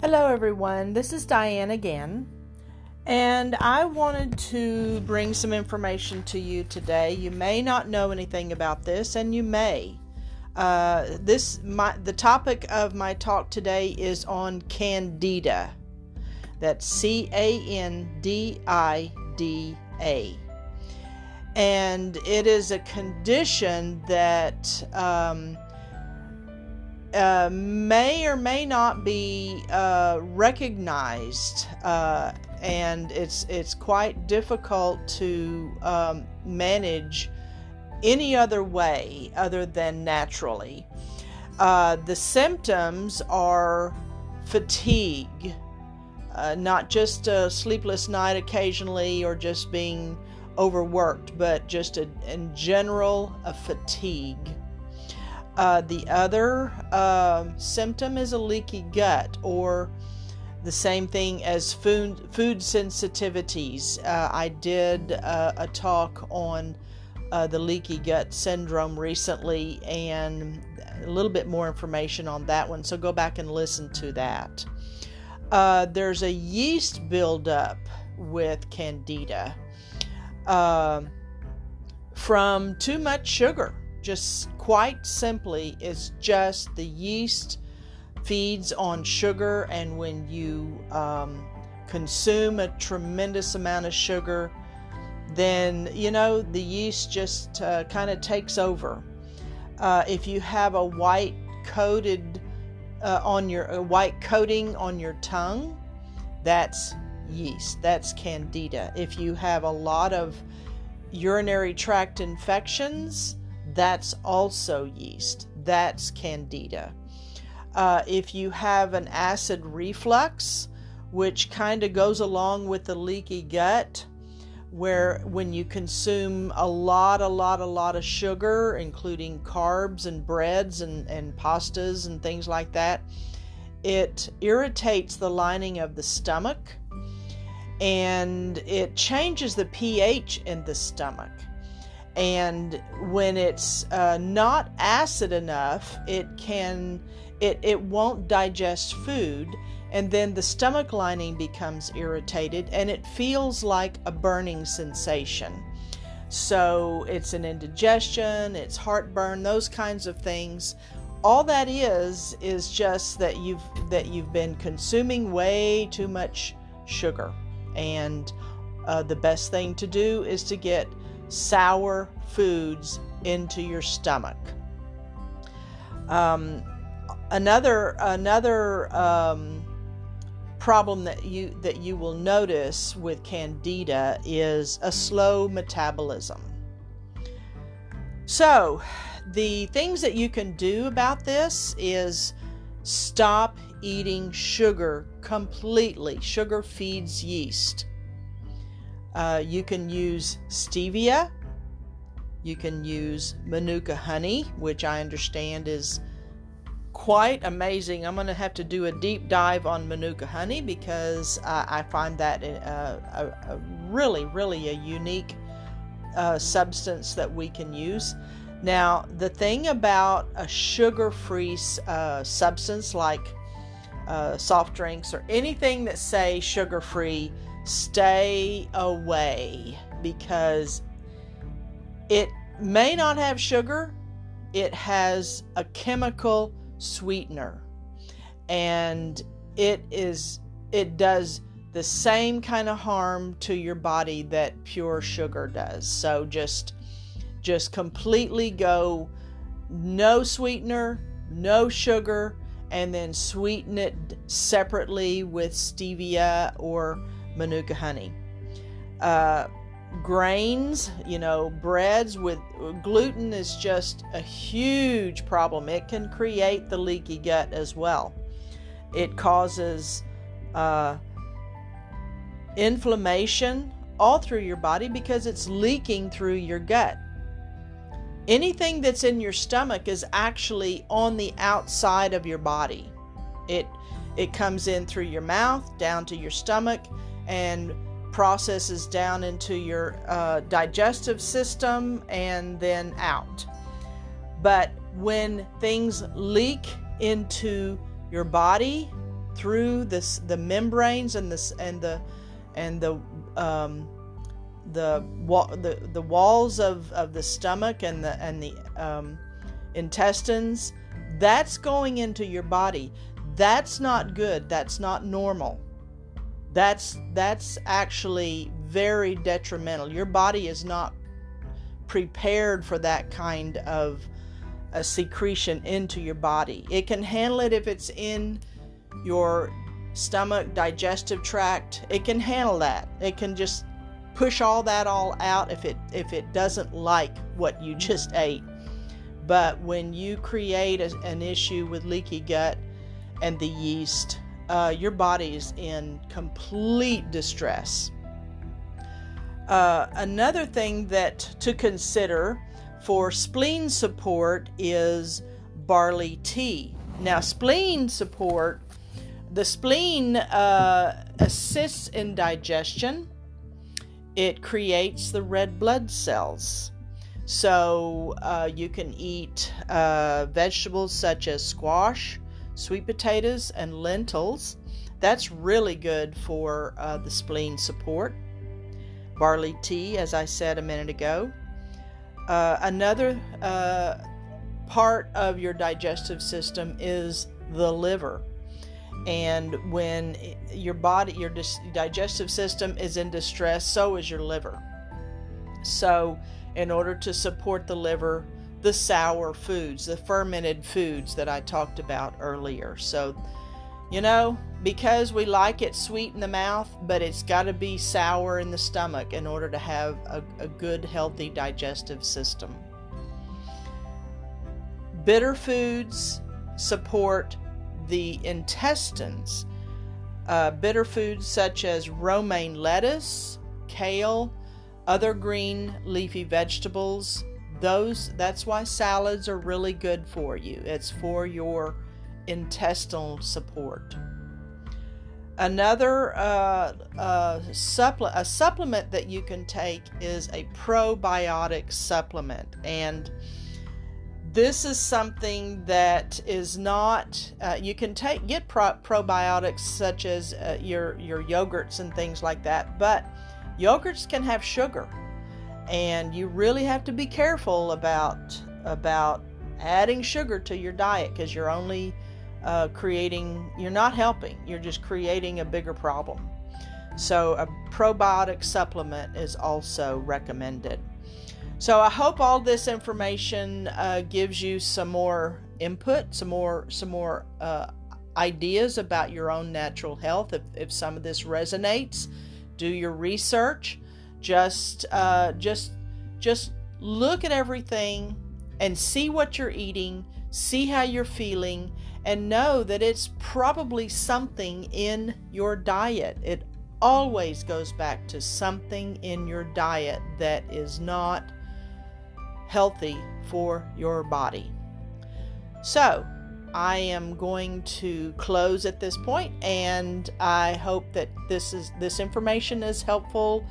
Hello, everyone. This is Diane again, and I wanted to bring some information to you today. You may not know anything about this, and you may. Uh, this my the topic of my talk today is on candida. That's C A N D I D A, and it is a condition that. Um, uh, may or may not be uh, recognized, uh, and it's it's quite difficult to um, manage any other way other than naturally. Uh, the symptoms are fatigue, uh, not just a sleepless night occasionally or just being overworked, but just a, in general a fatigue. Uh, the other uh, symptom is a leaky gut, or the same thing as food food sensitivities. Uh, I did uh, a talk on uh, the leaky gut syndrome recently, and a little bit more information on that one. So go back and listen to that. Uh, there's a yeast buildup with candida from too much sugar. Just quite simply it's just the yeast feeds on sugar and when you um, consume a tremendous amount of sugar then you know the yeast just uh, kind of takes over. Uh, if you have a white coated uh, on your a white coating on your tongue that's yeast that's candida if you have a lot of urinary tract infections that's also yeast. That's candida. Uh, if you have an acid reflux, which kind of goes along with the leaky gut, where when you consume a lot, a lot, a lot of sugar, including carbs and breads and, and pastas and things like that, it irritates the lining of the stomach and it changes the pH in the stomach. And when it's uh, not acid enough it can it, it won't digest food and then the stomach lining becomes irritated and it feels like a burning sensation. So it's an indigestion it's heartburn those kinds of things. All that is is just that you've that you've been consuming way too much sugar and uh, the best thing to do is to get sour foods into your stomach. Um, another another um, problem that you that you will notice with candida is a slow metabolism. So, the things that you can do about this is stop eating sugar completely. Sugar feeds yeast. Uh, you can use stevia. You can use manuka honey, which I understand is quite amazing. I'm going to have to do a deep dive on manuka honey because uh, I find that a, a, a, really, really a unique uh, substance that we can use. Now, the thing about a sugar free uh, substance like uh, soft drinks or anything that say sugar free stay away because it may not have sugar, it has a chemical sweetener. And it is it does the same kind of harm to your body that pure sugar does. So just just completely go no sweetener, no sugar, and then sweeten it separately with stevia or manuka honey. Uh, grains, you know, breads with gluten is just a huge problem. It can create the leaky gut as well. It causes uh, inflammation all through your body because it's leaking through your gut. Anything that's in your stomach is actually on the outside of your body. It it comes in through your mouth down to your stomach and processes down into your uh, digestive system and then out. But when things leak into your body through this the membranes and this and the and the um, the the the walls of, of the stomach and the and the um, intestines that's going into your body that's not good that's not normal that's that's actually very detrimental your body is not prepared for that kind of a secretion into your body. It can handle it if it's in your stomach, digestive tract. It can handle that. It can just push all that all out if it if it doesn't like what you just ate. But when you create a, an issue with leaky gut and the yeast, uh, your body is in complete distress. Uh, another thing that to consider for spleen support is barley tea. Now, spleen support, the spleen uh, assists in digestion. It creates the red blood cells. So uh, you can eat uh, vegetables such as squash, sweet potatoes, and lentils. That's really good for uh, the spleen support. Barley tea, as I said a minute ago. Uh, another uh, part of your digestive system is the liver. And when your body, your digestive system is in distress, so is your liver. So, in order to support the liver, the sour foods, the fermented foods that I talked about earlier. So, you know, because we like it sweet in the mouth, but it's got to be sour in the stomach in order to have a, a good, healthy digestive system. Bitter foods support the intestines. Uh, bitter foods such as romaine lettuce, kale, other green leafy vegetables, those that's why salads are really good for you. It's for your intestinal support. Another uh, uh, supple- a supplement that you can take is a probiotic supplement, and this is something that is not. Uh, you can take get pro- probiotics such as uh, your your yogurts and things like that, but yogurts can have sugar, and you really have to be careful about about adding sugar to your diet because you're only uh, creating, you're not helping, you're just creating a bigger problem. So, a probiotic supplement is also recommended. So, I hope all this information uh, gives you some more input, some more, some more uh, ideas about your own natural health. If, if some of this resonates, do your research. Just, uh, just, just look at everything and see what you're eating, see how you're feeling, and know that it's probably something in your diet. It always goes back to something in your diet that is not healthy for your body. So, I am going to close at this point and I hope that this is this information is helpful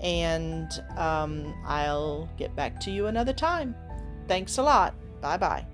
and um, I'll get back to you another time. Thanks a lot. Bye bye.